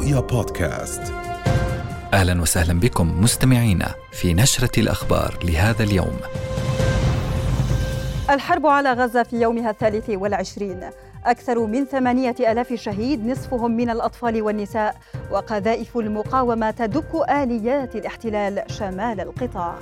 رؤيا بودكاست. أهلا وسهلا بكم مستمعينا في نشرة الأخبار لهذا اليوم. الحرب على غزة في يومها الثالث والعشرين. أكثر من ثمانية ألاف شهيد نصفهم من الأطفال والنساء وقذائف المقاومة تدك آليات الاحتلال شمال القطاع.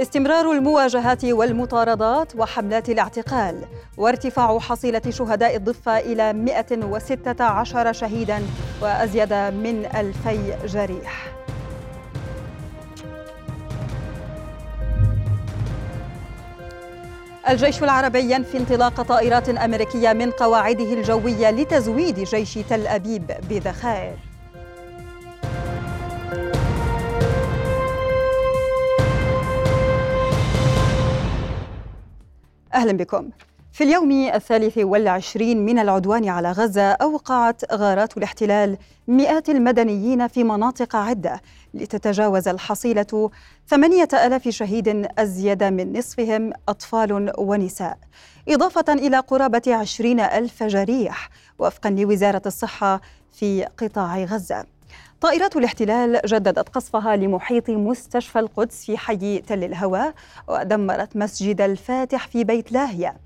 استمرار المواجهات والمطاردات وحملات الاعتقال وارتفاع حصيلة شهداء الضفة إلى 116 شهيدا وأزيد من ألفي جريح. الجيش العربي ينفي انطلاق طائرات أمريكية من قواعده الجوية لتزويد جيش تل أبيب بذخائر. أهلا بكم. في اليوم الثالث والعشرين من العدوان على غزة أوقعت غارات الاحتلال مئات المدنيين في مناطق عدة. لتتجاوز الحصيلة ثمانية ألاف شهيد أزيد من نصفهم أطفال ونساء. إضافة إلى قرابة عشرين ألف جريح وفقا لوزارة الصحة في قطاع غزة. طائرات الاحتلال جددت قصفها لمحيط مستشفى القدس في حي تل الهوى ودمرت مسجد الفاتح في بيت لاهية.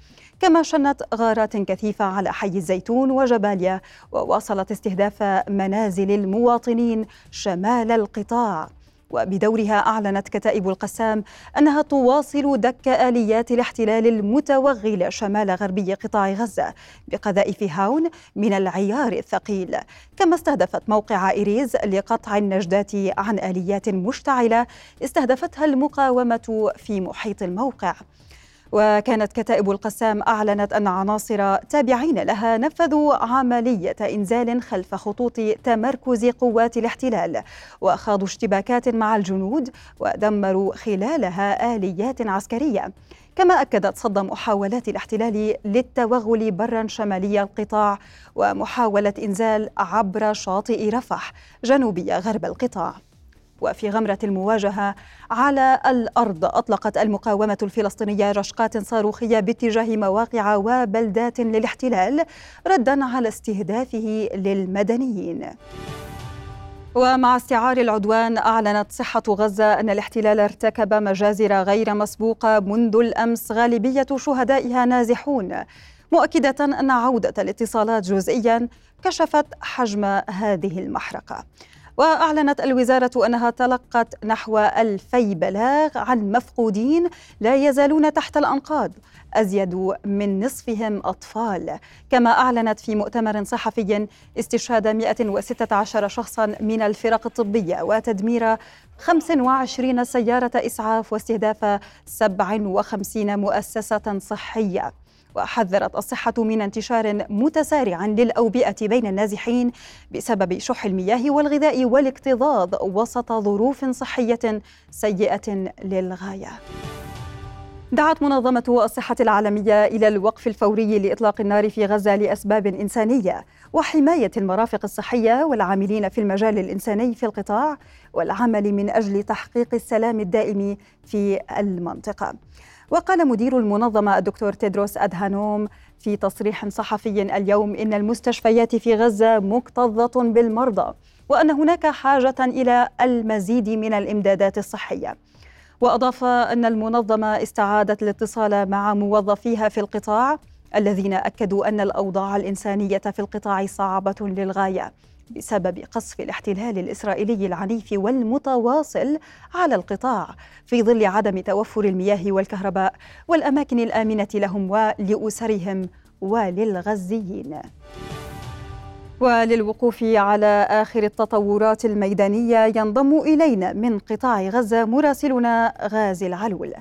كما شنت غارات كثيفة على حي الزيتون وجباليا وواصلت استهداف منازل المواطنين شمال القطاع. وبدورها أعلنت كتائب القسام أنها تواصل دك آليات الاحتلال المتوغل شمال غربي قطاع غزة بقذائف هاون من العيار الثقيل. كما استهدفت موقع إيريز لقطع النجدات عن آليات مشتعلة استهدفتها المقاومة في محيط الموقع. وكانت كتائب القسام أعلنت أن عناصر تابعين لها نفذوا عملية إنزال خلف خطوط تمركز قوات الاحتلال وخاضوا اشتباكات مع الجنود ودمروا خلالها آليات عسكرية. كما أكدت صد محاولات الاحتلال للتوغل برا شمالي القطاع ومحاولة إنزال عبر شاطئ رفح جنوبي غرب القطاع. وفي غمرة المواجهة على الأرض أطلقت المقاومة الفلسطينية رشقات صاروخية باتجاه مواقع وبلدات للاحتلال ردا على استهدافه للمدنيين. ومع استعار العدوان أعلنت صحة غزة أن الاحتلال ارتكب مجازر غير مسبوقة منذ الأمس غالبية شهدائها نازحون مؤكدة أن عودة الاتصالات جزئيا كشفت حجم هذه المحرقة. وأعلنت الوزارة أنها تلقت نحو ألفي بلاغ عن مفقودين لا يزالون تحت الأنقاض أزيد من نصفهم أطفال. كما أعلنت في مؤتمر صحفي استشهاد 116 شخصا من الفرق الطبية وتدمير 25 سيارة إسعاف واستهداف 57 مؤسسة صحية. وحذرت الصحة من انتشار متسارع للأوبئة بين النازحين بسبب شح المياه والغذاء والاكتظاظ وسط ظروف صحية سيئة للغاية. دعت منظمة الصحة العالمية إلى الوقف الفوري لإطلاق النار في غزة لأسباب إنسانية وحماية المرافق الصحية والعاملين في المجال الإنساني في القطاع والعمل من أجل تحقيق السلام الدائم في المنطقة. وقال مدير المنظمة الدكتور تيدروس أدهانوم في تصريح صحفي اليوم إن المستشفيات في غزة مكتظة بالمرضى وأن هناك حاجة إلى المزيد من الإمدادات الصحية. وأضاف أن المنظمة استعادت الاتصال مع موظفيها في القطاع الذين أكدوا أن الأوضاع الإنسانية في القطاع صعبة للغاية. بسبب قصف الاحتلال الإسرائيلي العنيف والمتواصل على القطاع في ظل عدم توفر المياه والكهرباء والأماكن الآمنة لهم ولأسرهم وللغزيين. وللوقوف على آخر التطورات الميدانية ينضم إلينا من قطاع غزة مراسلنا غازي العلول.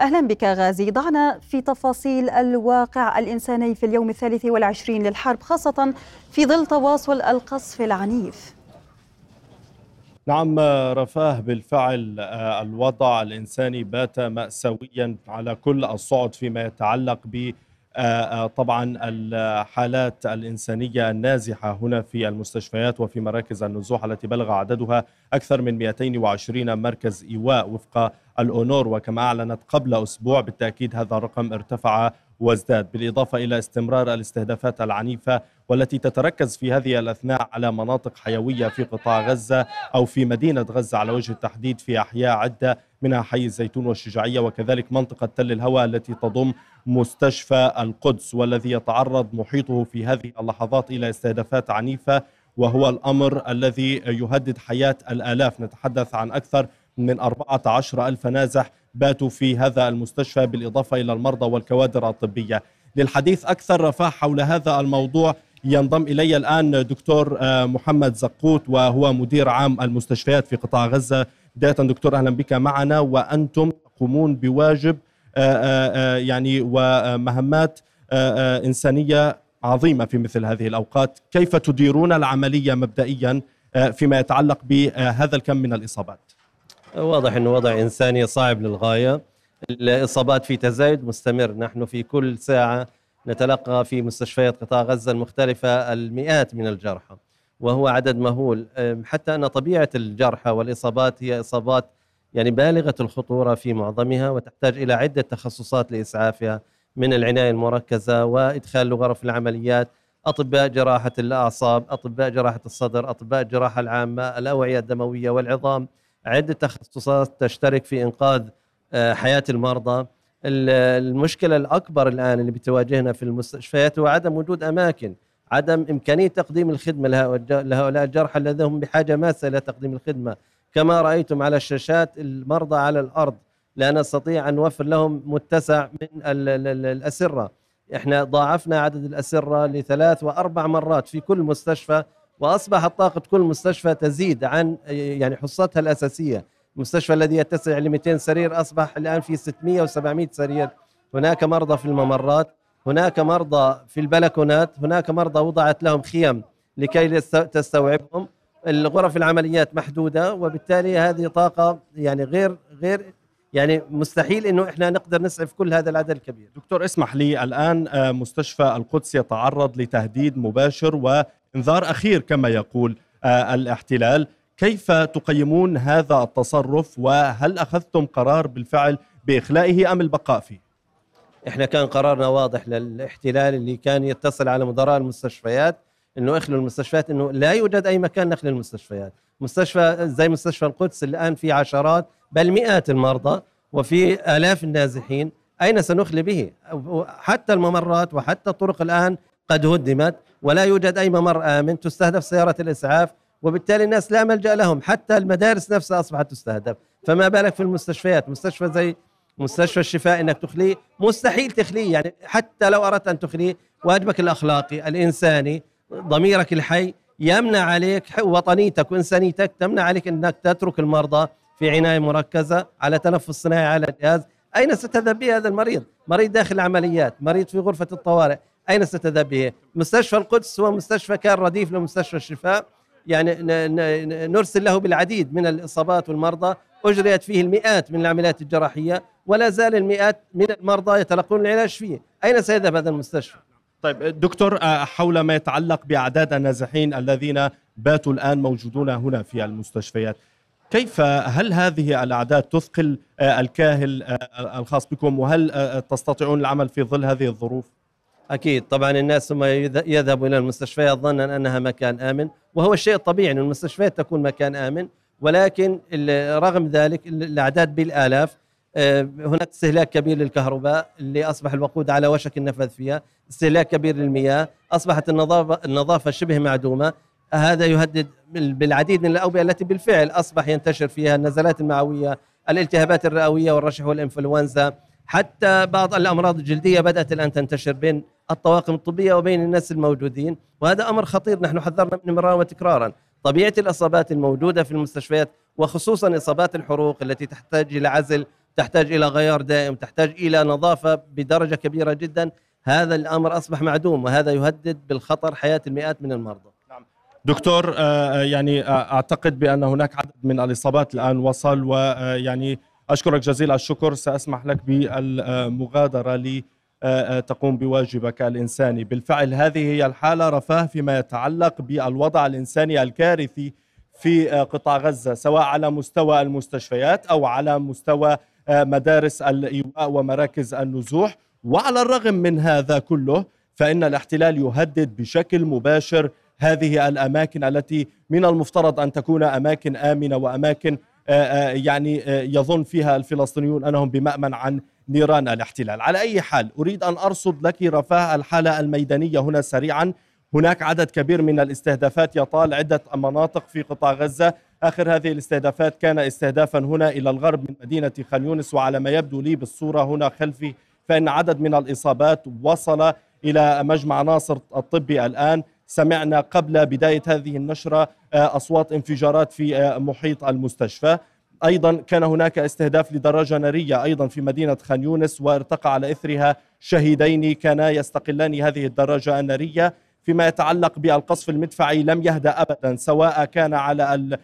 أهلا بك غازي. ضعنا في تفاصيل الواقع الإنساني في اليوم الثالث والعشرين للحرب خاصة في ظل تواصل القصف العنيف. نعم رفاه بالفعل آه، الوضع الإنساني بات مأساويا على كل الصعد فيما يتعلق ب طبعا الحالات الإنسانية النازحة هنا في المستشفيات وفي مراكز النزوح التي بلغ عددها أكثر من 220 مركز إيواء وفق الأونور وكما أعلنت قبل أسبوع بالتأكيد هذا الرقم ارتفع وازداد. بالإضافة إلى استمرار الاستهدافات العنيفة والتي تتركز في هذه الأثناء على مناطق حيوية في قطاع غزة أو في مدينة غزة على وجه التحديد في أحياء عدة منها حي الزيتون والشجاعية وكذلك منطقة تل الهوى التي تضم مستشفى القدس والذي يتعرض محيطه في هذه اللحظات إلى استهدافات عنيفة وهو الأمر الذي يهدد حياة الآلاف. نتحدث عن أكثر من 14 ألف نازح باتوا في هذا المستشفى بالإضافة إلى المرضى والكوادر الطبية. للحديث أكثر رفاه حول هذا الموضوع ينضم إلي الآن دكتور آه، محمد زقوت وهو مدير عام المستشفيات في قطاع غزة. بداية دكتور أهلا بك معنا. وأنتم تقومون بواجب آه، آه، يعني ومهمات إنسانية عظيمة في مثل هذه الأوقات. كيف تديرون العملية مبدئيا فيما يتعلق بهذا الكم من الإصابات؟ واضح أنه وضع إنساني صعب للغاية. الإصابات في تزايد مستمر. نحن في كل ساعة نتلقى في مستشفيات قطاع غزة المختلفة المئات من الجرحى. وهو عدد مهول. حتى أن طبيعة الجرحى والإصابات هي إصابات يعني بالغة الخطورة في معظمها وتحتاج إلى عدة تخصصات لإسعافها من العناية المركزة وإدخال غرف العمليات أطباء جراحة الأعصاب أطباء جراحة الصدر أطباء الجراحة العامة الأوعية الدموية والعظام. عدة تخصصات تشترك في إنقاذ آه، حياة المرضى. المشكلة الأكبر الآن اللي بتواجهنا في المستشفيات هو عدم وجود أماكن عدم إمكانية تقديم الخدمة لهؤلاء الجرحى الذين هم بحاجة ماسة إلى تقديم الخدمة. كما رأيتم على الشاشات المرضى على الأرض لا نستطيع أن نوفر لهم متسع من الأسرة. إحنا ضاعفنا عدد الأسرة لثلاث وأربع مرات في كل مستشفى وأصبحت طاقة كل مستشفى تزيد عن يعني حصتها الأساسية. المستشفى الذي يتسع ل 200 سرير أصبح الآن في 600 و700 سرير. هناك مرضى في الممرات. هناك مرضى في البلكونات هناك مرضى وضعت لهم خيم لكي تستوعبهم. الغرف العمليات محدودة وبالتالي هذه طاقة يعني غير غير يعني مستحيل إنه إحنا نقدر نسعف كل هذا العدد الكبير. دكتور اسمح لي الآن آه، مستشفى القدس يتعرض لتهديد مباشر وإنذار أخير كما يقول آه، الاحتلال. كيف تقيمون هذا التصرف؟ وهل أخذتم قرار بالفعل بإخلائه أم البقاء فيه؟ إحنا كان قرارنا واضح للاحتلال اللي كان يتصل على مدراء المستشفيات إنه إخلوا المستشفيات إنه لا يوجد أي مكان نخل المستشفيات. مستشفى زي مستشفى القدس الآن في عشرات بل مئات المرضى وفي آلاف النازحين. أين سنخلي به؟ حتى الممرات وحتى الطرق الآن قد هدمت ولا يوجد أي ممر آمن تستهدف سيارة الإسعاف وبالتالي الناس لا ملجأ لهم. حتى المدارس نفسها أصبحت تستهدف. فما بالك في المستشفيات؟ مستشفى زي مستشفى الشفاء إنك تخليه. مستحيل تخليه يعني حتى لو أردت أن تخليه واجبك الأخلاقي الإنساني ضميرك الحي يمنع عليك وطنيتك وإنسانيتك تمنع عليك إنك تترك المرضى في عناية مركزة على تنفس صناعي على الجهاز. أين ستذهب به هذا المريض؟ مريض داخل العمليات مريض في غرفة الطوارئ. أين ستذهب به؟ مستشفى القدس هو مستشفى كان رديف لمستشفى الشفاء. يعني نرسل له بالعديد من الإصابات والمرضى أجريت فيه المئات من العمليات الجراحية ولا زال المئات من المرضى يتلقون العلاج فيه. أين سيذهب هذا المستشفى؟ طيب دكتور آه، حول ما يتعلق بأعداد النازحين الذين باتوا الآن موجودون هنا في المستشفيات كيف هل هذه الأعداد تثقل آه، الكاهل آه، الخاص بكم؟ وهل تستطيعون العمل في ظل هذه الظروف؟ أكيد. طبعا الناس ثم يذهبوا إلى المستشفيات ظنا أنها مكان آمن وهو الشيء الطبيعي إن المستشفيات تكون مكان آمن ولكن رغم ذلك الأعداد بالآلاف آه، هناك استهلاك كبير للكهرباء اللي أصبح الوقود على وشك النفذ فيها، استهلاك كبير للمياه، أصبحت النظافه النظافة شبه معدومة، هذا يهدد بالعديد من الأوبئة التي بالفعل أصبح ينتشر فيها النزلات المعوية، الالتهابات الرئوية والرشح والإنفلونزا، حتى بعض الأمراض الجلدية بدأت الآن تنتشر بين الطواقم الطبية وبين الناس الموجودين، وهذا أمر خطير. نحن حذرنا منه مرارا وتكرارا، طبيعة الإصابات الموجودة في المستشفيات وخصوصا إصابات الحروق التي تحتاج إلى عزل تحتاج إلى غيار دائم تحتاج إلى نظافة بدرجة كبيرة جدا هذا الأمر أصبح معدوم وهذا يهدد بالخطر حياة المئات من المرضى. نعم. دكتور آه، يعني آه، أعتقد بأن هناك عدد من الإصابات الآن وصل ويعني أشكرك جزيل الشكر. سأسمح لك بالمغادرة لي تقوم بواجبك الإنساني، بالفعل هذه هي الحالة. رفاه فيما يتعلق بالوضع الإنساني الكارثي في قطاع غزة سواء على مستوى المستشفيات أو على مستوى مدارس الإيواء ومراكز النزوح. وعلى الرغم من هذا كله فإن الاحتلال يهدد بشكل مباشر هذه الأماكن التي من المفترض أن تكون أماكن آمنة وأماكن يعني يظن فيها الفلسطينيون أنهم بمأمن عن نيران الاحتلال. على أي حال أريد أن أرصد لك رفاه الحالة الميدانية هنا سريعا. هناك عدد كبير من الاستهدافات يطال عدة مناطق في قطاع غزة. آخر هذه الاستهدافات كان استهدافا هنا إلى الغرب من مدينة خان يونس وعلى ما يبدو لي بالصورة هنا خلفي فإن عدد من الإصابات وصل إلى مجمع ناصر الطبي الآن. سمعنا قبل بداية هذه النشرة أصوات انفجارات في محيط المستشفى. أيضا كان هناك استهداف لدراجة نارية أيضا في مدينة خان يونس وارتقى على إثرها شهيدين كانا يستقلان هذه الدراجة النارية. فيما يتعلق بالقصف المدفعي لم يهدأ ابدا سواء كان على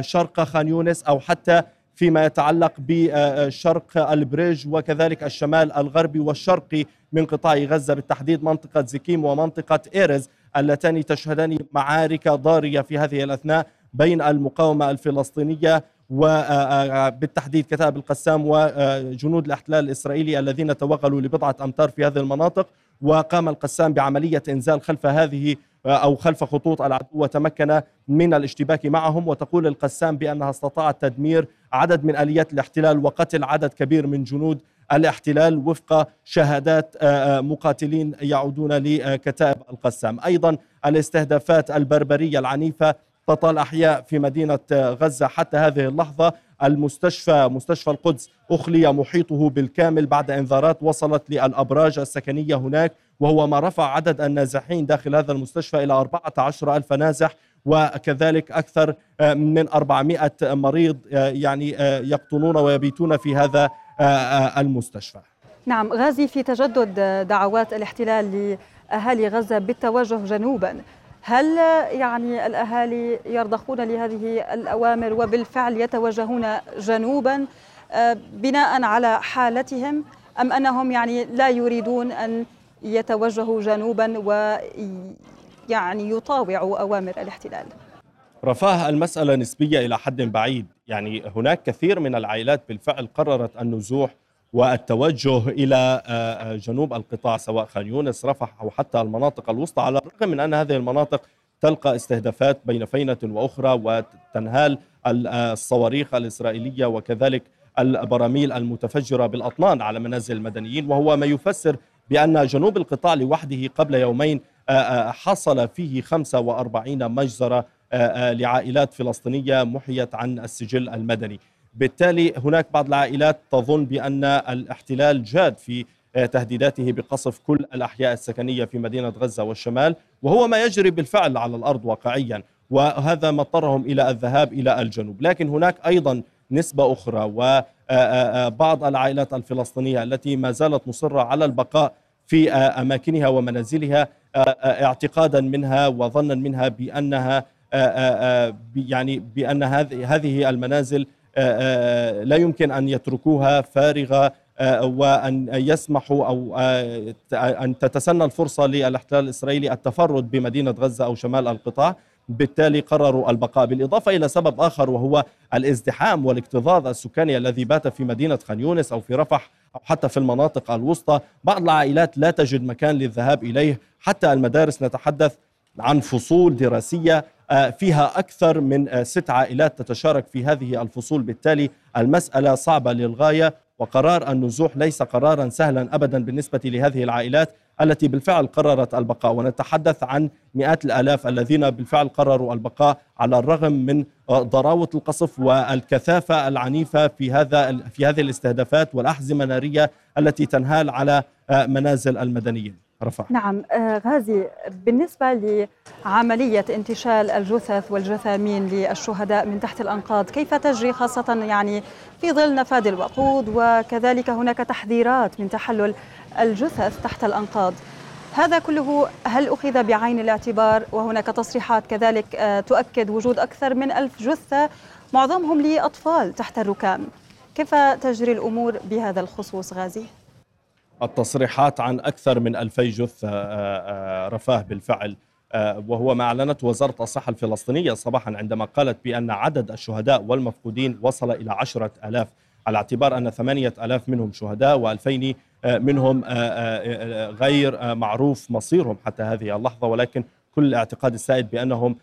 شرق خان يونس أو حتى فيما يتعلق بشرق البريج وكذلك الشمال الغربي والشرقي من قطاع غزة بالتحديد منطقة زكيم ومنطقة إيرز. اللتان تشهدان معارك ضارية في هذه الأثناء بين المقاومة الفلسطينية وبالتحديد كتائب القسام وجنود الاحتلال الإسرائيلي الذين توغلوا لبضعة أمتار في هذه المناطق. وقام القسام بعملية إنزال خلف هذه أو خلف خطوط العدو وتمكن من الاشتباك معهم. وتقول القسام بأنها استطاعت تدمير عدد من آليات الاحتلال وقتل عدد كبير من جنود الاحتلال وفق شهادات مقاتلين يعودون لكتائب القسام. أيضا الاستهدافات البربرية العنيفة تطال أحياء في مدينة غزة حتى هذه اللحظة. المستشفى مستشفى القدس أخلي محيطه بالكامل بعد إنذارات وصلت للأبراج السكنية هناك وهو ما رفع عدد النازحين داخل هذا المستشفى إلى 14 ألف نازح وكذلك أكثر من 400 مريض يعني يقطنون ويبيتون في هذا المستشفى. نعم غازي في تجدد دعوات الاحتلال لأهالي غزة بالتوجه جنوبا. هل يعني الأهالي يرضخون لهذه الأوامر وبالفعل يتوجهون جنوبا آه، بناء على حالتهم أم أنهم يعني لا يريدون أن يتوجهوا جنوبا ويعني يطاوعوا أوامر الاحتلال؟ رفاه المسألة نسبية إلى حد بعيد. يعني هناك كثير من العائلات بالفعل قررت النزوح والتوجه إلى آه، آه، جنوب القطاع سواء خان يونس رفح أو حتى المناطق الوسطى على الرغم من أن هذه المناطق تلقى استهدافات بين فينة وأخرى وتنهال آه، الصواريخ الإسرائيلية وكذلك البراميل المتفجرة بالأطنان على منازل المدنيين. وهو ما يفسر بأن جنوب القطاع لوحده قبل يومين حصل فيه 45 مجزرة لعائلات فلسطينية محيت عن السجل المدني. بالتالي هناك بعض العائلات تظن بأن الاحتلال جاد في تهديداته بقصف كل الأحياء السكنية في مدينة غزة والشمال وهو ما يجري بالفعل على الأرض واقعيا وهذا ما اضطرهم إلى الذهاب إلى الجنوب. لكن هناك أيضا نسبة أخرى وبعض العائلات الفلسطينية التي ما زالت مصرة على البقاء في أماكنها ومنازلها اعتقادا منها وظنا منها بأنها يعني بأن هذه المنازل آه، آه، لا يمكن أن يتركوها فارغة آه، وأن يسمحوا أو أن تتسنى الفرصة للاحتلال الإسرائيلي التفرد بمدينة غزة أو شمال القطاع. بالتالي قرروا البقاء بالإضافة إلى سبب آخر وهو الازدحام والاكتظاظ السكاني الذي بات في مدينة خان يونس أو في رفح أو حتى في المناطق الوسطى. بعض العائلات لا تجد مكان للذهاب إليه. حتى المدارس نتحدث عن فصول دراسية آه، فيها أكثر من آه، ست عائلات تتشارك في هذه الفصول. بالتالي المسألة صعبة للغاية وقرار النزوح ليس قرارا سهلا أبدا بالنسبة لهذه العائلات التي بالفعل قررت البقاء. ونتحدث عن مئات الآلاف الذين بالفعل قرروا البقاء على الرغم من آه، ضراوة القصف والكثافة العنيفة في هذا في هذه الاستهدافات والأحزمة النارية التي تنهال على منازل المدنيين. رفع. نعم آه غازي بالنسبة لعملية انتشال الجثث والجثامين للشهداء من تحت الأنقاض كيف تجري خاصة يعني في ظل نفاذ الوقود وكذلك هناك تحذيرات من تحلل الجثث تحت الأنقاض؟ هذا كله هل أخذ بعين الاعتبار؟ وهناك تصريحات كذلك آه تؤكد وجود أكثر من ألف جثة معظمهم لأطفال تحت الركام. كيف تجري الأمور بهذا الخصوص غازي؟ التصريحات عن أكثر من ألفي جثة آه، آه، رفاه بالفعل. آه، وهو ما أعلنته وزارة الصحة الفلسطينية صباحا عندما قالت بأن عدد الشهداء والمفقودين وصل إلى عشرة ألاف على اعتبار أن ثمانية ألاف منهم شهداء وألفين منهم غير معروف مصيرهم حتى هذه اللحظة. ولكن كل الاعتقاد السائد بأنهم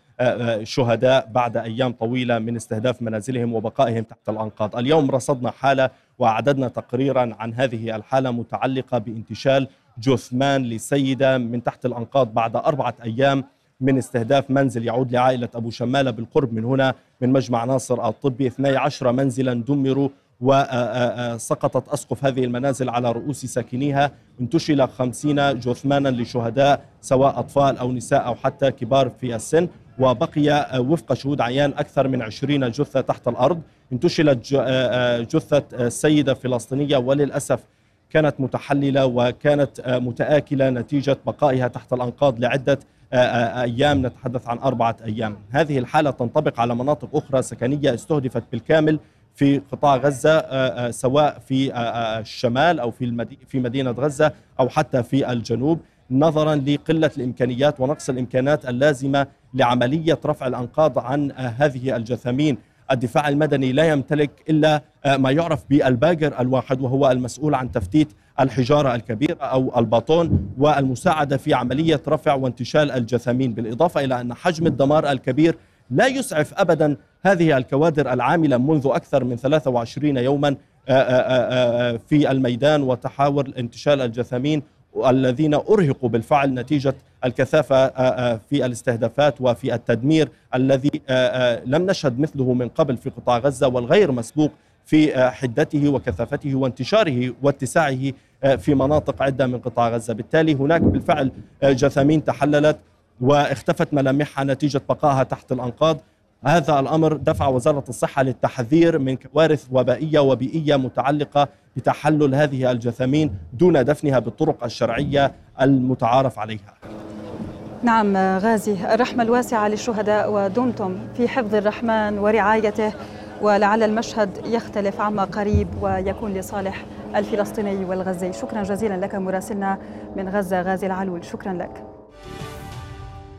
شهداء بعد أيام طويلة من استهداف منازلهم وبقائهم تحت الأنقاض. اليوم رصدنا حالة وأعددنا تقريرا عن هذه الحالة متعلقة بانتشال جثمان لسيدة من تحت الأنقاض بعد أربعة أيام من استهداف منزل يعود لعائلة أبو شمالة بالقرب من هنا من مجمع ناصر الطبي. 12 منزلا دمروا وسقطت أسقف هذه المنازل على رؤوس ساكنيها. انتشل خمسين جثمانا لشهداء سواء أطفال أو نساء أو حتى كبار في السن. وبقي وفق شهود عيان أكثر من عشرين جثة تحت الأرض. انتشلت جثة سيدة فلسطينية وللأسف كانت متحللة وكانت متآكلة نتيجة بقائها تحت الأنقاض لعدة أيام نتحدث عن أربعة أيام. هذه الحالة تنطبق على مناطق أخرى سكنية استهدفت بالكامل في قطاع غزة سواء في الشمال أو في في مدينة غزة أو حتى في الجنوب نظرا لقلة الإمكانيات ونقص الإمكانات اللازمة لعملية رفع الأنقاض عن هذه الجثامين الدفاع المدني لا يمتلك إلا ما يعرف بالباجر الواحد وهو المسؤول عن تفتيت الحجارة الكبيرة أو الباطون والمساعدة في عملية رفع وانتشال الجثامين بالإضافة إلى أن حجم الدمار الكبير لا يسعف أبدا هذه الكوادر العاملة منذ أكثر من 23 يوما في الميدان وتحاور انتشال الجثامين الذين أرهقوا بالفعل نتيجة الكثافة في الاستهدافات وفي التدمير الذي لم نشهد مثله من قبل في قطاع غزة والغير مسبوق في حدته وكثافته وانتشاره واتساعه في مناطق عدة من قطاع غزة. بالتالي هناك بالفعل جثامين تحللت واختفت ملامحها نتيجة بقائها تحت الأنقاض. هذا الأمر دفع وزارة الصحة للتحذير من كوارث وبائية وبيئية متعلقة بتحلل هذه الجثامين دون دفنها بالطرق الشرعية المتعارف عليها. نعم غازي الرحمة الواسعة للشهداء ودمتم في حفظ الرحمن ورعايته ولعل المشهد يختلف عما قريب ويكون لصالح الفلسطيني والغزي. شكرا جزيلا لك مراسلنا من غزة غازي العلول. شكرا لك.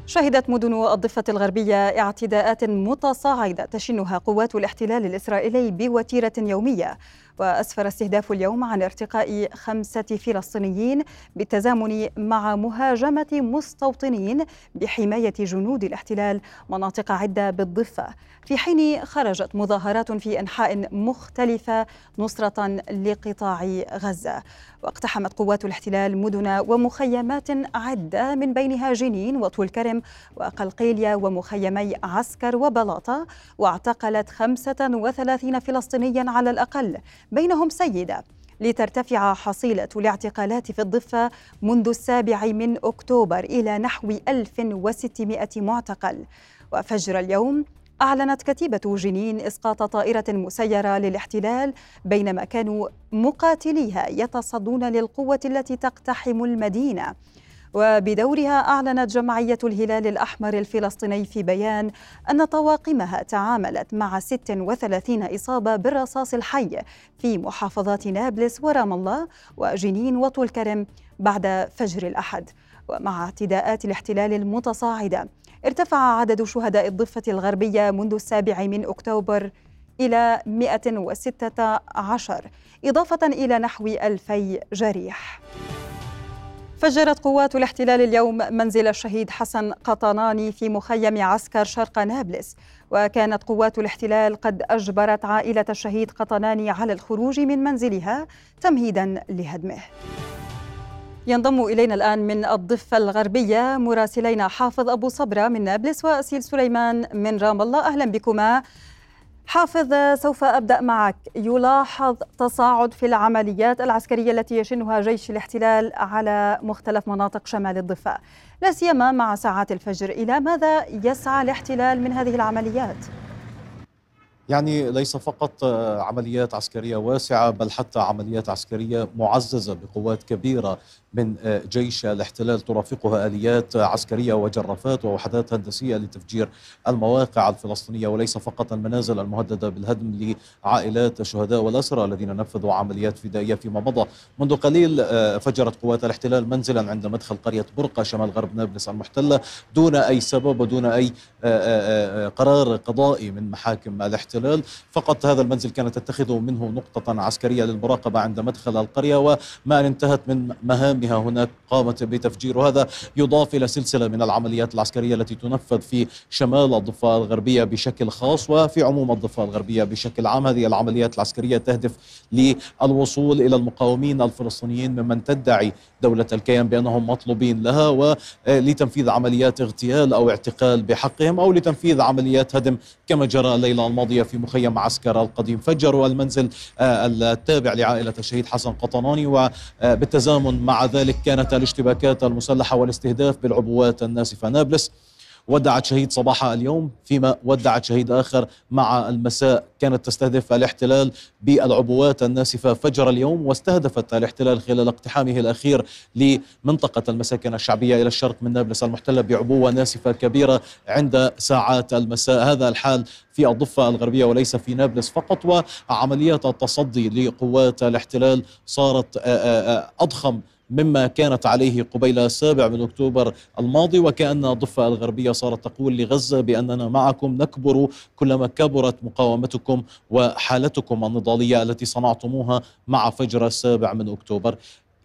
شهدت مدن الضفة الغربية اعتداءات متصاعدة تشنها قوات الاحتلال الإسرائيلي بوتيرة يومية. وأسفر استهداف اليوم عن ارتقاء خمسة فلسطينيين بالتزامن مع مهاجمة مستوطنين بحماية جنود الاحتلال مناطق عدة بالضفة. في حين خرجت مظاهرات في أنحاء مختلفة نصرة لقطاع غزة. واقتحمت قوات الاحتلال مدن ومخيمات عدة من بينها جنين وطول كرم وقلقيلية ومخيمي عسكر وبلاطة. واعتقلت 35 فلسطينيا على الأقل بينهم سيدة لترتفع حصيلة الاعتقالات في الضفة منذ السابع من أكتوبر إلى نحو 1600 معتقل. وفجر اليوم أعلنت كتيبة جنين إسقاط طائرة مسيرة للاحتلال بينما كانوا مقاتليها يتصدون للقوة التي تقتحم المدينة. وبدورها أعلنت جمعية الهلال الأحمر الفلسطيني في بيان أن طواقمها تعاملت مع 36 إصابة بالرصاص الحي في محافظات نابلس ورام الله وجنين وطول كرم بعد فجر الأحد. ومع اعتداءات الاحتلال المتصاعدة ارتفع عدد شهداء الضفة الغربية منذ السابع من أكتوبر إلى 116 إضافة إلى نحو ألفي جريح. فجرت قوات الاحتلال اليوم منزل الشهيد حسن قطناني في مخيم عسكر شرق نابلس. وكانت قوات الاحتلال قد أجبرت عائلة الشهيد قطناني على الخروج من منزلها تمهيدا لهدمه. ينضم إلينا الآن من الضفة الغربية مراسلينا حافظ أبو صبرة من نابلس وأسيل سليمان من رام الله. أهلا بكما. حافظ سوف أبدأ معك. يلاحظ تصاعد في العمليات العسكرية التي يشنها جيش الاحتلال على مختلف مناطق شمال الضفة لا سيما مع ساعات الفجر. إلى ماذا يسعى الاحتلال من هذه العمليات؟ يعني ليس فقط عمليات عسكرية واسعة بل حتى عمليات عسكرية معززة بقوات كبيرة من جيش الاحتلال ترافقها آليات عسكرية وجرافات ووحدات هندسية لتفجير المواقع الفلسطينية وليس فقط المنازل المهددة بالهدم لعائلات الشهداء والأسرى الذين نفذوا عمليات فدائية فيما مضى. منذ قليل فجرت قوات الاحتلال منزلا عند مدخل قرية برقة شمال غرب نابلس المحتلة دون أي سبب ودون أي قرار قضائي من محاكم الاحتلال. فقط هذا المنزل كانت تتخذ منه نقطة عسكرية للمراقبة عند مدخل القرية وما انتهت من مهامها هناك قامت بتفجير وهذا يضاف إلى سلسلة من العمليات العسكرية التي تنفذ في شمال الضفة الغربية بشكل خاص وفي عموم الضفة الغربية بشكل عام. هذه العمليات العسكرية تهدف للوصول إلى المقاومين الفلسطينيين ممن تدعي دولة الكيان بأنهم مطلوبين لها ولتنفيذ عمليات اغتيال أو اعتقال بحقهم أو لتنفيذ عمليات هدم. كما جرى الليلة الماضية في مخيم عسكر القديم فجروا المنزل آه، التابع لعائلة الشهيد حسن قطناني وبالتزامن مع ذلك كانت الاشتباكات المسلحة والاستهداف بالعبوات الناسفة. نابلس ودعت شهيد صباح اليوم فيما ودعت شهيد آخر مع المساء. كانت تستهدف الاحتلال بالعبوات الناسفة فجر اليوم واستهدفت الاحتلال خلال اقتحامه الأخير لمنطقة المساكن الشعبية إلى الشرق من نابلس المحتلة بعبوة ناسفة كبيرة عند ساعات المساء. هذا الحال في الضفة الغربية وليس في نابلس فقط وعمليات التصدي لقوات الاحتلال صارت أضخم مما كانت عليه قبيل السابع من أكتوبر الماضي وكأن الضفة الغربية صارت تقول لغزة بأننا معكم نكبر كلما كبرت مقاومتكم وحالتكم النضالية التي صنعتموها مع فجر السابع من أكتوبر.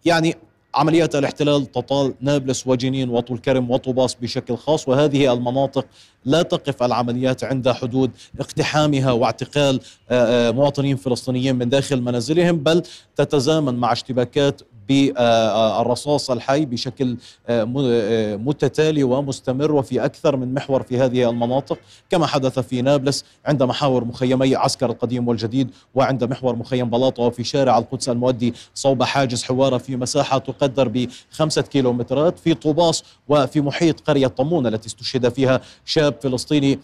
يعني عمليات الاحتلال تطال نابلس وجنين وطول كرم وطوباس بشكل خاص وهذه المناطق لا تقف العمليات عند حدود اقتحامها واعتقال آه، آه، مواطنين فلسطينيين من داخل منازلهم بل تتزامن مع اشتباكات بالرصاص الحي بشكل آه، آه، متتالي ومستمر وفي أكثر من محور في هذه المناطق. كما حدث في نابلس عند محاور مخيمي عسكر القديم والجديد وعند محور مخيم بلاطة وفي شارع القدس المؤدي صوب حاجز حوارة في مساحة تقدر بخمسة كيلومترات في طوباس وفي محيط قرية طمون التي استشهد فيها شاب فلسطيني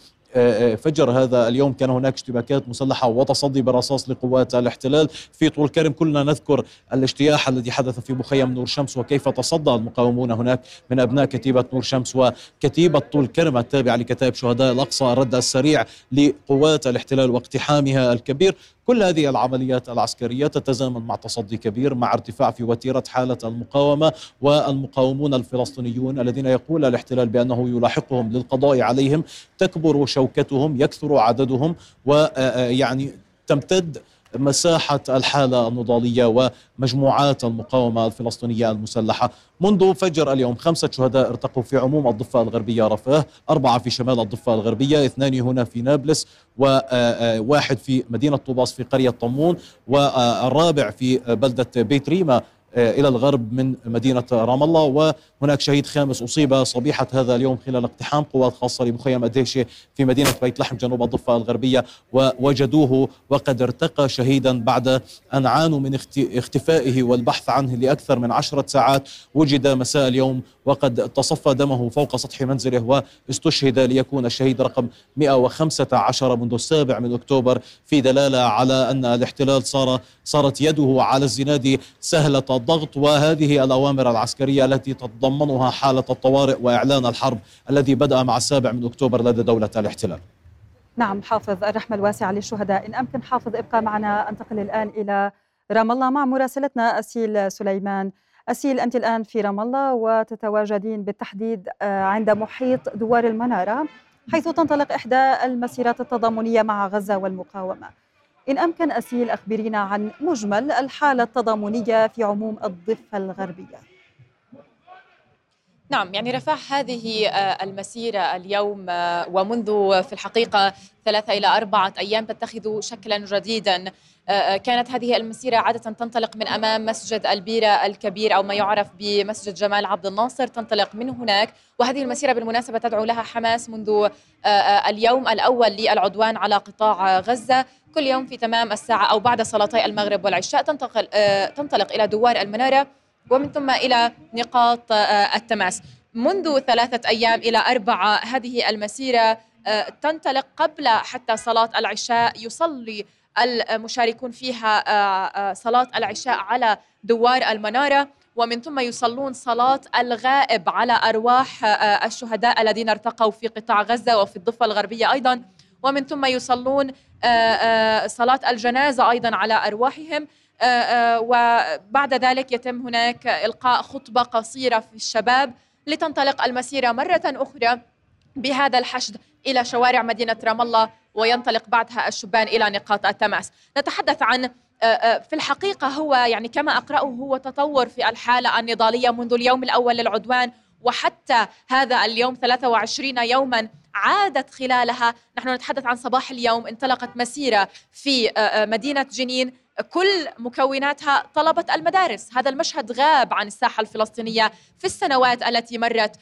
فجر هذا اليوم كان هناك اشتباكات مسلحة وتصدي برصاص لقوات الاحتلال. في طول كرم كلنا نذكر الاجتياح الذي حدث في مخيم نور شمس وكيف تصدى المقاومون هناك من أبناء كتيبة نور شمس. وكتيبة طول كرم التابعة لكتائب شهداء الأقصى الرد السريع لقوات الاحتلال واقتحامها الكبير. كل هذه العمليات العسكرية تتزامن مع تصدي كبير مع ارتفاع في وتيرة حالة المقاومة والمقاومون الفلسطينيون الذين يقول الاحتلال بأنه يلاحقهم للقضاء عليهم تكبر شوكتهم يكثر عددهم ويعني تمتد مساحة الحالة النضالية ومجموعات المقاومة الفلسطينية المسلحة. منذ فجر اليوم خمسة شهداء ارتقوا في عموم الضفة الغربية رفاه أربعة في شمال الضفة الغربية اثنان هنا في نابلس وواحد في مدينة طوباس في قرية طمون والرابع في بلدة بيت ريما. آه، إلى الغرب من مدينة رام الله وهناك شهيد خامس أصيب صبيحة هذا اليوم خلال اقتحام قوات خاصة لمخيم أديشة في مدينة بيت لحم جنوب الضفة الغربية ووجدوه وقد ارتقى شهيدا بعد أن عانوا من اختفائه والبحث عنه لأكثر من عشرة ساعات. وجد مساء اليوم وقد تصفى دمه فوق سطح منزله واستشهد ليكون الشهيد رقم 115 منذ السابع من أكتوبر. في دلالة على أن الاحتلال صار صارت يده على الزناد سهلة الضغط وهذه الأوامر العسكرية التي تتضمنها حالة الطوارئ وإعلان الحرب الذي بدأ مع السابع من أكتوبر لدى دولة الاحتلال. نعم حافظ الرحمة الواسعة للشهداء. إن أمكن حافظ ابقى معنا. أنتقل الآن إلى رام الله. مع مراسلتنا أسيل سليمان. أسيل أنت الآن في رام الله وتتواجدين بالتحديد آه، عند محيط دوار المنارة حيث تنطلق إحدى المسيرات التضامنية مع غزة والمقاومة. إن أمكن أسيل أخبرينا عن مجمل الحالة التضامنية في عموم الضفة الغربية. نعم يعني رفاح هذه آه، المسيرة اليوم آه، ومنذ في الحقيقة ثلاثة إلى أربعة أيام تتخذ شكلا جديدا. آه، كانت هذه المسيرة عادة تنطلق من أمام مسجد البيرة الكبير أو ما يعرف بمسجد جمال عبد الناصر تنطلق من هناك. وهذه المسيرة بالمناسبة تدعو لها حماس منذ اليوم الأول للعدوان على قطاع غزة. كل يوم في تمام الساعة أو بعد صلاتي المغرب والعشاء تنتقل تنطلق إلى دوار المنارة ومن ثم إلى نقاط آه، التماس. منذ ثلاثة أيام إلى أربعة هذه المسيرة آه، تنطلق قبل حتى صلاة العشاء يصلي المشاركون فيها آه، صلاة العشاء على دوار المنارة ومن ثم يصلون صلاة الغائب على أرواح الشهداء الذين ارتقوا في قطاع غزة وفي الضفة الغربية أيضا. ومن ثم يصلون صلاة الجنازة أيضا على أرواحهم. آه، آه، وبعد ذلك يتم هناك إلقاء خطبة قصيرة في الشباب لتنطلق المسيرة مرة أخرى بهذا الحشد إلى شوارع مدينة رام الله وينطلق بعدها الشبان إلى نقاط التماس. نتحدث عن في الحقيقة هو يعني كما أقرأه هو تطور في الحالة النضالية منذ اليوم الأول للعدوان وحتى هذا اليوم 23 يوما عادت خلالها. نحن نتحدث عن صباح اليوم. انطلقت مسيرة في مدينة جنين. كل مكوناتها طلبت المدارس. هذا المشهد غاب عن الساحة الفلسطينية في السنوات التي مرت.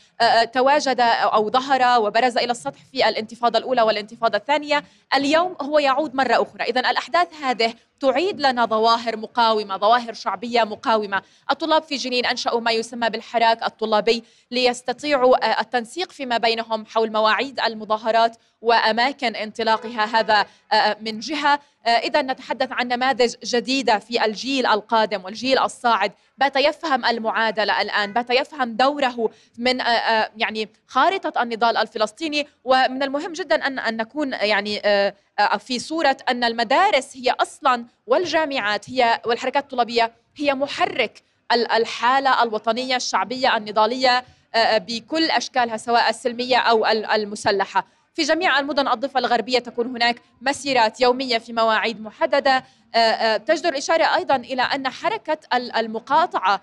تواجد أو ظهر وبرز إلى السطح في الانتفاضة الأولى والانتفاضة الثانية. اليوم هو يعود مرة أخرى. إذا الأحداث هذه تعيد لنا ظواهر مقاومة ظواهر شعبية مقاومة. الطلاب في جنين أنشأوا ما يسمى بالحراك الطلابي ليستطيعوا التنسيق فيما بينهم حول مواعيد المظاهرات وأماكن انطلاقها هذا من جهة. إذا نتحدث عن نماذج جديدة في الجيل القادم والجيل الصاعد. بات يفهم المعادلة الآن بات يفهم دوره من يعني خارطة النضال الفلسطيني. ومن المهم جدا أن أن نكون يعني في صورة أن المدارس هي أصلا والجامعات هي والحركات الطلابية هي محرك الحالة الوطنية الشعبية النضالية بكل أشكالها سواء السلمية أو المسلحة. في جميع المدن الضفة الغربية تكون هناك مسيرات يومية في مواعيد محددة. تجدر الإشارة أيضا إلى أن حركة المقاطعة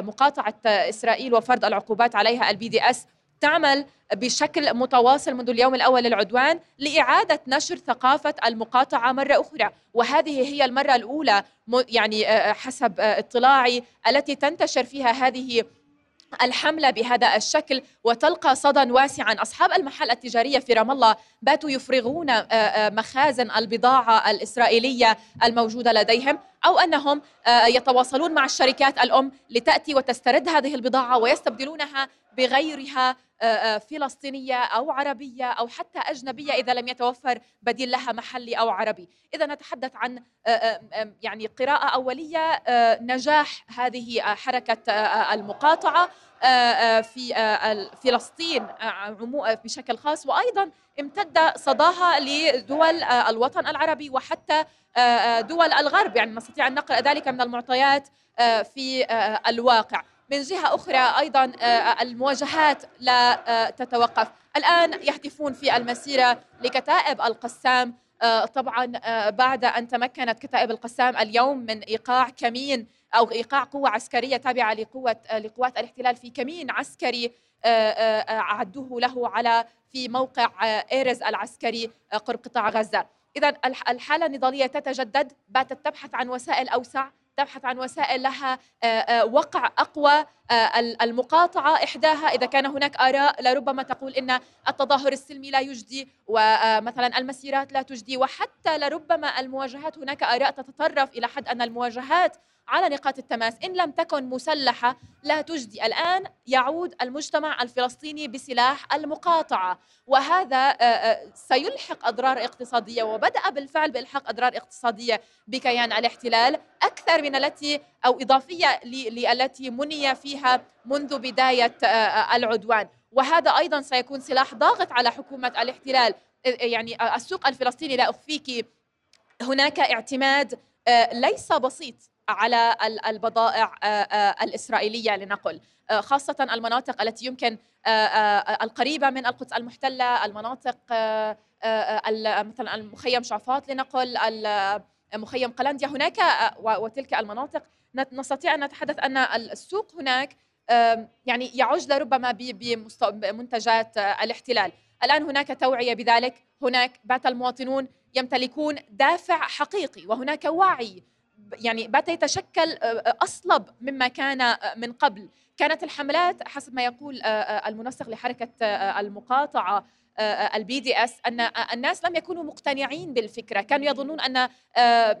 مقاطعة إسرائيل وفرض العقوبات عليها ال BDS تعمل بشكل متواصل منذ اليوم الأول للعدوان لإعادة نشر ثقافة المقاطعة مرة أخرى. وهذه هي المرة الأولى يعني حسب اطلاعي التي تنتشر فيها هذه الحملة بهذا الشكل وتلقى صدى واسعا. أصحاب المحال التجارية في رام الله باتوا يفرغون مخازن البضاعة الإسرائيلية الموجودة لديهم أو أنهم يتواصلون مع الشركات الأم لتأتي وتسترد هذه البضاعة ويستبدلونها بغيرها فلسطينية أو عربية أو حتى أجنبية إذا لم يتوفر بديل لها محلي أو عربي. إذا نتحدث عن يعني قراءة أولية نجاح هذه حركة المقاطعة في فلسطين بشكل خاص. وأيضا امتد صداها لدول الوطن العربي وحتى دول الغرب. يعني نستطيع أن نقرأ ذلك من المعطيات في الواقع. من جهة أخرى أيضا آه، المواجهات لا آه، تتوقف. الآن يهتفون في المسيرة لكتائب القسام. آه، طبعا بعد أن تمكنت كتائب القسام اليوم من إيقاع كمين أو إيقاع قوة عسكرية تابعة لقوة لقوات الاحتلال في كمين عسكري أعدوه له على في موقع إيرز العسكري قرب قطاع غزة. إذا الحالة النضالية تتجدد. باتت تبحث عن وسائل أوسع. تبحث عن وسائل لها آه، آه، وقع أقوى آه، المقاطعة إحداها. إذا كان هناك آراء لربما تقول إن التظاهر السلمي لا يجدي ومثلا المسيرات لا تجدي. وحتى لربما المواجهات هناك آراء تتطرف إلى حد أن المواجهات على نقاط التماس. إن لم تكن مسلحة لا تجدي. الآن يعود المجتمع الفلسطيني بسلاح المقاطعة. وهذا آه، آه، سيلحق أضرار اقتصادية وبدأ بالفعل بإلحاق أضرار اقتصادية بكيان الاحتلال. أكثر من التي أو إضافية للتي مني فيها منذ بداية آه، العدوان. وهذا أيضا سيكون سلاح ضاغط على حكومة الاحتلال. يعني السوق الفلسطيني لا أخفيك هناك اعتماد ليس بسيط. على البضائع آه، آه، الإسرائيلية لنقل. آه، خاصة المناطق التي يمكن القريبة من القدس المحتلة المناطق مثلا المخيم شعفاط لنقل مخيم قلنديا. هناك وتلك المناطق نستطيع أن نتحدث أن السوق هناك يعني يعج لربما بمنتجات الاحتلال. الآن هناك توعية بذلك. هناك بات المواطنون يمتلكون دافع حقيقي وهناك وعي يعني بات يتشكل آه، آه، أصلب مما كان آه، من قبل. كانت الحملات حسب ما يقول المنسق لحركة المقاطعة ال BDS أن الناس لم يكونوا مقتنعين بالفكرة. كانوا يظنون أن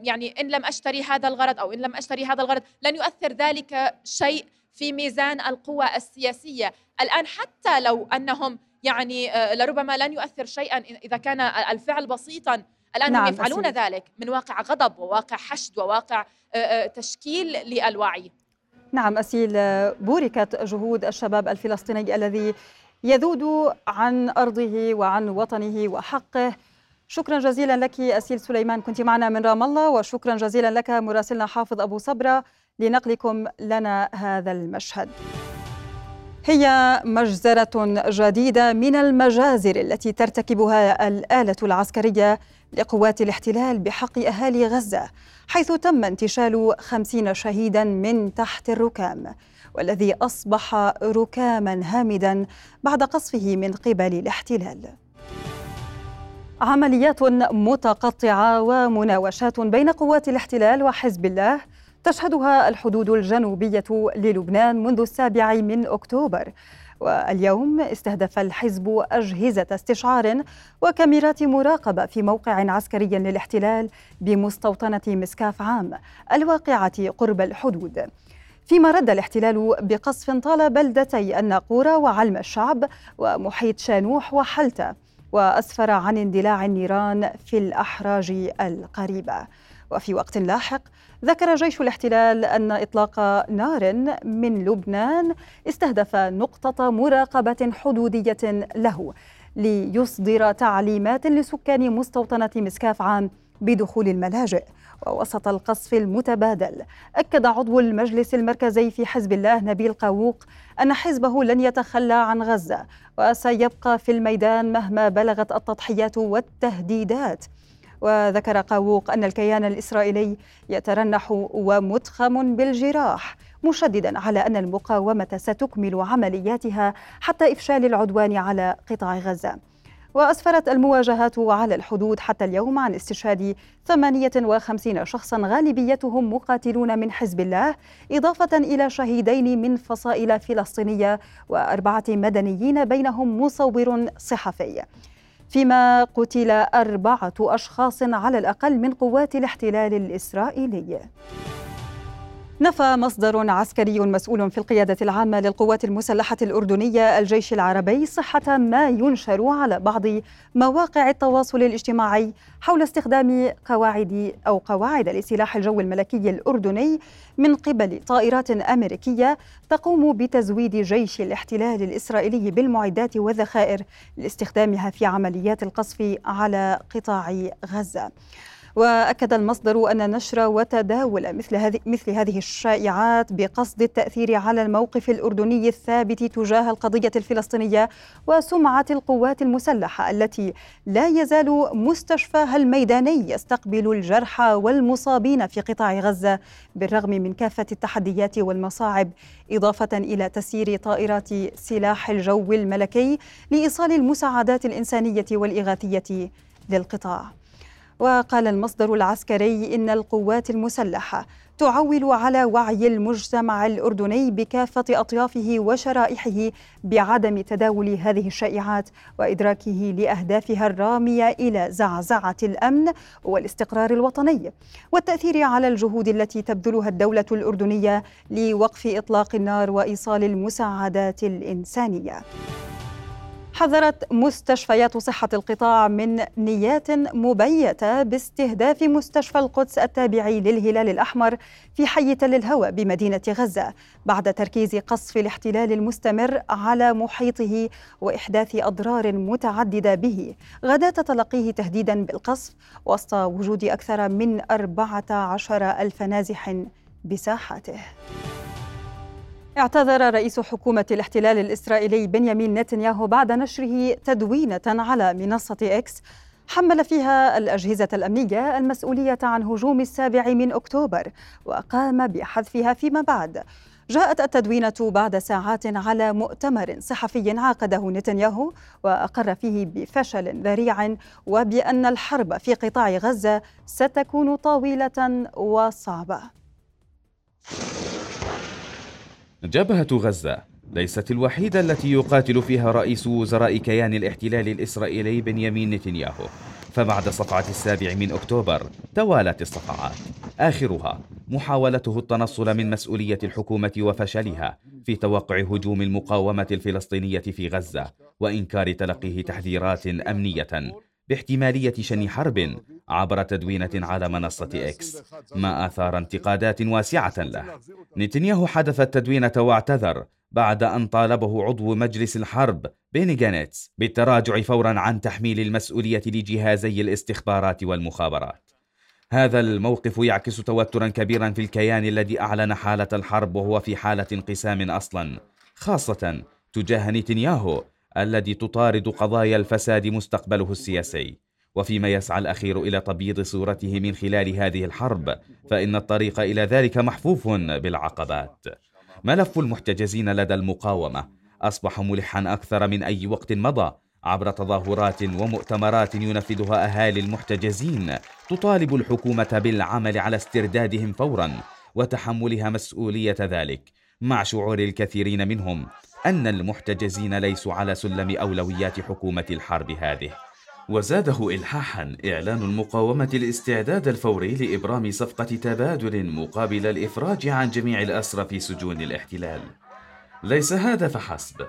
يعني إن لم أشتري هذا الغرض أو إن لم أشتري هذا الغرض لن يؤثر ذلك شيء في ميزان القوى السياسية. الآن حتى لو أنهم يعني لربما لن يؤثر شيئا إذا كان الفعل بسيطا الآن نعم هم يفعلون أسيل. ذلك من واقع غضب وواقع حشد وواقع تشكيل للوعي. نعم أسيل بوركت جهود الشباب الفلسطيني الذي يذود عن أرضه وعن وطنه وحقه. شكرا جزيلا لك أسيل سليمان كنت معنا من رام الله وشكرا جزيلا لك مراسلنا حافظ أبو صبرة. لنقلكم لنا هذا المشهد. هي مجزرة جديدة من المجازر التي ترتكبها الآلة العسكرية لقوات الاحتلال بحق أهالي غزة حيث تم انتشال خمسين شهيدا من تحت الركام والذي أصبح ركاما هامدا بعد قصفه من قبل الاحتلال. عمليات متقطعة ومناوشات بين قوات الاحتلال وحزب الله تشهدها الحدود الجنوبية للبنان منذ السابع من أكتوبر. واليوم استهدف الحزب أجهزة استشعار وكاميرات مراقبة في موقع عسكري للاحتلال بمستوطنة مسكاف عام الواقعة قرب الحدود. فيما رد الاحتلال بقصف طال بلدتي الناقورة وعلم الشعب ومحيط شانوح وحلتة وأسفر عن اندلاع النيران في الأحراج القريبة. وفي وقت لاحق ذكر جيش الاحتلال أن إطلاق نار من لبنان استهدف نقطة مراقبة حدودية له ليصدر تعليمات لسكان مستوطنة مسكاف عام بدخول الملاجئ. ووسط القصف المتبادل أكد عضو المجلس المركزي في حزب الله نبيل قاووق أن حزبه لن يتخلى عن غزة وسيبقى في الميدان مهما بلغت التضحيات والتهديدات. وذكر قاووق أن الكيان الإسرائيلي يترنح ومتخم بالجراح مشددا على أن المقاومة ستكمل عملياتها حتى إفشال العدوان على قطاع غزة. وأسفرت المواجهات على الحدود حتى اليوم عن استشهاد 58 شخصا غالبيتهم مقاتلون من حزب الله إضافة إلى شهيدين من فصائل فلسطينية وأربعة مدنيين بينهم مصور صحفي. فيما قتل أربعة أشخاص على الأقل من قوات الاحتلال الإسرائيلي. نفى مصدر عسكري مسؤول في القيادة العامة للقوات المسلحة الأردنية الجيش العربي صحة ما ينشر على بعض مواقع التواصل الاجتماعي حول استخدام قواعد أو قواعد لسلاح الجو الملكي الأردني من قبل طائرات أمريكية تقوم بتزويد جيش الاحتلال الإسرائيلي بالمعدات والذخائر لاستخدامها في عمليات القصف على قطاع غزة. وأكد المصدر أن نشر وتداول مثل هذه مثل هذه الشائعات بقصد التأثير على الموقف الأردني الثابت تجاه القضية الفلسطينية وسمعة القوات المسلحة التي لا يزال مستشفاها الميداني يستقبل الجرحى والمصابين في قطاع غزة بالرغم من كافة التحديات والمصاعب إضافة إلى تسيير طائرات سلاح الجو الملكي لإيصال المساعدات الإنسانية والإغاثية للقطاع. وقال المصدر العسكري إن القوات المسلحة تعول على وعي المجتمع الأردني بكافة أطيافه وشرائحه بعدم تداول هذه الشائعات وإدراكه لأهدافها الرامية إلى زعزعة الأمن والاستقرار الوطني والتأثير على الجهود التي تبذلها الدولة الأردنية لوقف إطلاق النار وإيصال المساعدات الإنسانية. حذرت مستشفيات صحة القطاع من نيات مبيتة باستهداف مستشفى القدس التابع للهلال الأحمر في حي تل الهوى بمدينة غزة بعد تركيز قصف الاحتلال المستمر على محيطه وإحداث أضرار متعددة به. غدا تلقيه تهديدا بالقصف وسط وجود أكثر من 14 ألف نازح بساحاته. اعتذر رئيس حكومة الاحتلال الإسرائيلي بنيامين نتنياهو بعد نشره تدوينة على منصة إكس. حمل فيها الأجهزة الأمنية المسؤولية عن هجوم السابع من أكتوبر وقام بحذفها فيما بعد. جاءت التدوينة بعد ساعات على مؤتمر صحفي عقده نتنياهو وأقر فيه بفشل ذريع وبأن الحرب في قطاع غزة ستكون طويلة وصعبة. جبهة غزة ليست الوحيدة التي يقاتل فيها رئيس وزراء كيان الاحتلال الإسرائيلي بنيامين نتنياهو. فبعد صفعة السابع من أكتوبر توالت الصفعات. آخرها محاولته التنصل من مسؤولية الحكومة وفشلها في توقع هجوم المقاومة الفلسطينية في غزة وإنكار تلقيه تحذيرات أمنية باحتمالية شن حرب عبر تدوينة على منصة إكس ما أثار انتقادات واسعة له. نتنياهو حدث التدوينة واعتذر بعد أن طالبه عضو مجلس الحرب بيني جانيتس بالتراجع فورا عن تحميل المسؤولية لجهازي الاستخبارات والمخابرات. هذا الموقف يعكس توترا كبيرا في الكيان الذي أعلن حالة الحرب وهو في حالة انقسام أصلا خاصة تجاه نتنياهو الذي تطارد قضايا الفساد مستقبله السياسي. وفيما يسعى الأخير إلى تبييض صورته من خلال هذه الحرب فإن الطريق إلى ذلك محفوف بالعقبات. ملف المحتجزين لدى المقاومة؟ أصبح ملحا أكثر من أي وقت مضى عبر تظاهرات ومؤتمرات ينفذها أهالي المحتجزين. تطالب الحكومة بالعمل على استردادهم فورا وتحملها مسؤولية ذلك مع شعور الكثيرين منهم. أن المحتجزين ليسوا على سلم أولويات حكومة الحرب هذه. وزاده إلحاحا إعلان المقاومة الاستعداد الفوري لإبرام صفقة تبادل مقابل الإفراج عن جميع الأسرى في سجون الاحتلال. ليس هذا فحسب.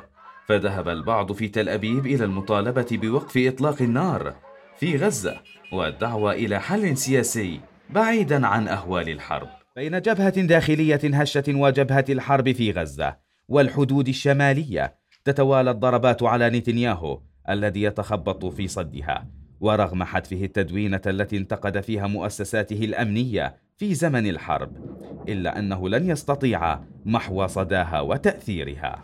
فذهب البعض في تل أبيب إلى المطالبة بوقف إطلاق النار في غزة والدعوة إلى حل سياسي بعيدا عن أهوال الحرب. بين جبهة داخلية هشة وجبهة الحرب في غزة والحدود الشمالية تتوالى الضربات على نتنياهو الذي يتخبط في صدها ورغم حتفه التدوينة التي انتقد فيها مؤسساته الأمنية في زمن الحرب إلا أنه لن يستطيع محو صداها وتأثيرها.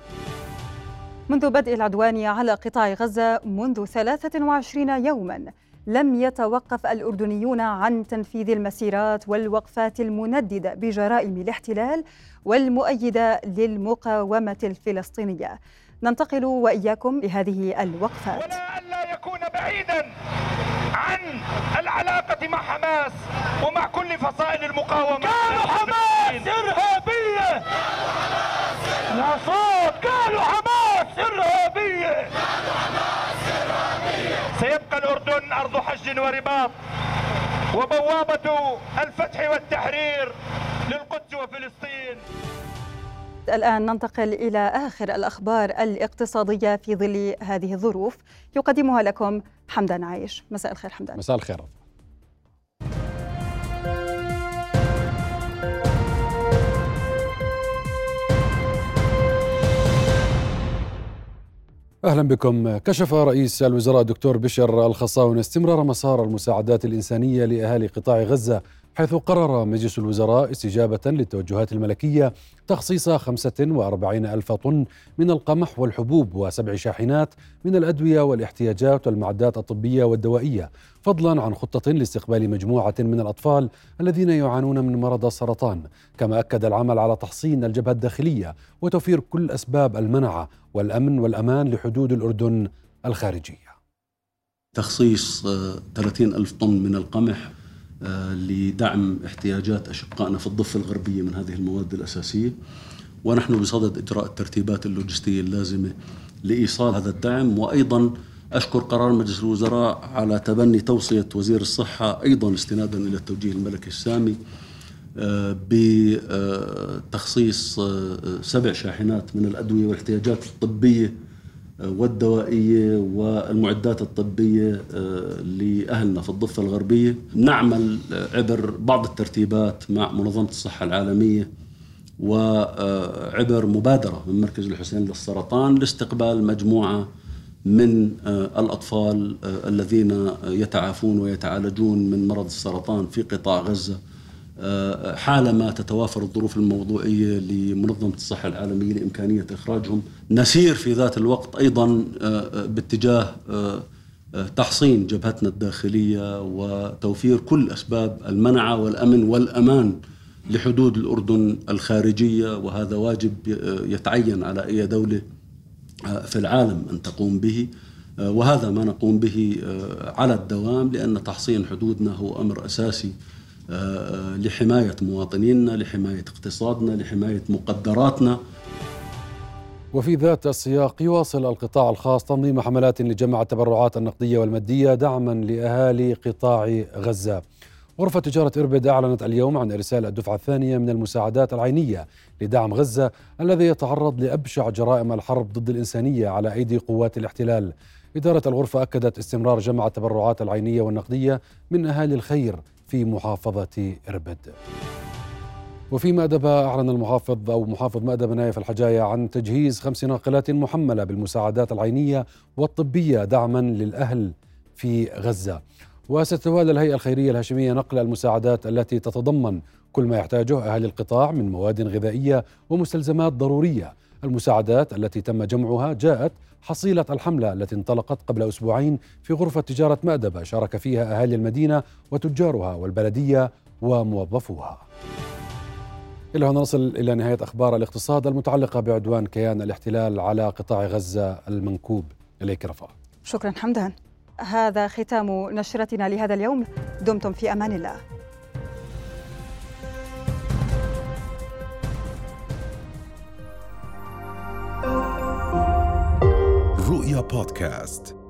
منذ بدء العدوان على قطاع غزة منذ 23 يوما لم يتوقف الأردنيون عن تنفيذ المسيرات والوقفات المنددة بجرائم الاحتلال والمؤيدة للمقاومة الفلسطينية. ننتقل وإياكم لهذه الوقفات. ولا ألا يكون بعيدا عن العلاقة مع حماس ومع كل فصائل المقاومة. قالوا حماس! إرهابية! يا صوت! قالوا حماس! إرهابية! الأردن أرض حج ورباط وبوابة الفتح والتحرير للقدس وفلسطين. الآن ننتقل إلى آخر الأخبار الاقتصادية في ظل هذه الظروف. يقدمها لكم حمدان عايش. مساء الخير حمدان. مساء الخير. أهلا بكم. كشف رئيس الوزراء الدكتور بشر الخصاون استمرار مسار المساعدات الإنسانية لأهالي قطاع غزة. حيث قرر مجلس الوزراء استجابة للتوجهات الملكية تخصيص 45 ألف طن من القمح والحبوب وسبع شاحنات من الأدوية والاحتياجات والمعدات الطبية والدوائية فضلا عن خطة لاستقبال مجموعة من الأطفال الذين يعانون من مرض السرطان. كما أكد العمل على تحصين الجبهة الداخلية وتوفير كل أسباب المنعة والأمن والأمان لحدود الأردن الخارجية. تخصيص 30 ألف طن من القمح لدعم احتياجات أشقائنا في الضفة الغربية من هذه المواد الأساسية. ونحن بصدد إجراء الترتيبات اللوجستية اللازمة لإيصال هذا الدعم. وأيضا أشكر قرار مجلس الوزراء على تبني توصية وزير الصحة أيضا استنادا إلى التوجيه الملكي السامي آه، بتخصيص آه، سبع شاحنات من الأدوية والإحتياجات الطبية والدوائية والمعدات الطبية آه، لأهلنا في الضفة الغربية. نعمل عبر بعض الترتيبات مع منظمة الصحة العالمية وعبر مبادرة من مركز الحسين للسرطان لاستقبال مجموعة من آه، الأطفال آه، الذين يتعافون ويتعالجون من مرض السرطان في قطاع غزة. حالما تتوافر الظروف الموضوعية لمنظمة الصحة العالمية لإمكانية إخراجهم نسير في ذات الوقت أيضا آه، باتجاه آه، آه، تحصين جبهتنا الداخلية وتوفير كل أسباب المنعة والأمن والأمان لحدود الأردن الخارجية وهذا واجب يتعين على أي دولة في العالم أن تقوم به. وهذا ما نقوم به على الدوام لأن تحصين حدودنا هو أمر أساسي آه، لحماية مواطنينا لحماية اقتصادنا لحماية مقدراتنا. وفي ذات السياق يواصل القطاع الخاص تنظيم حملات لجمع التبرعات النقدية والمادية دعما لأهالي قطاع غزة. غرفة تجارة إربد أعلنت اليوم عن إرسال الدفعة الثانية من المساعدات العينية لدعم غزة الذي يتعرض لأبشع جرائم الحرب ضد الإنسانية على أيدي قوات الاحتلال. إدارة الغرفة أكدت استمرار جمع التبرعات العينية والنقدية من أهالي الخير في محافظة إربد. وفي مأدبة أعلن المحافظ أو محافظ مأدبة نايف الحجاية عن تجهيز خمس ناقلات محملة بالمساعدات العينية والطبية دعما للأهل في غزة. وستتوالى الهيئة الخيرية الهاشمية نقل المساعدات التي تتضمن كل ما يحتاجه أهالي القطاع من مواد غذائية ومستلزمات ضرورية. المساعدات التي تم جمعها جاءت حصيلة الحملة التي انطلقت قبل أسبوعين في غرفة تجارة مأدبة شارك فيها أهالي المدينة وتجارها والبلدية وموظفوها. إلى هنا نصل إلى نهاية أخبار الاقتصاد المتعلقة بعدوان كيان الاحتلال على قطاع غزة المنكوب. إليك رفاه شكرا حمدان. هذا ختام نشرتنا لهذا اليوم. دمتم في أمان الله. رؤيا بودكاست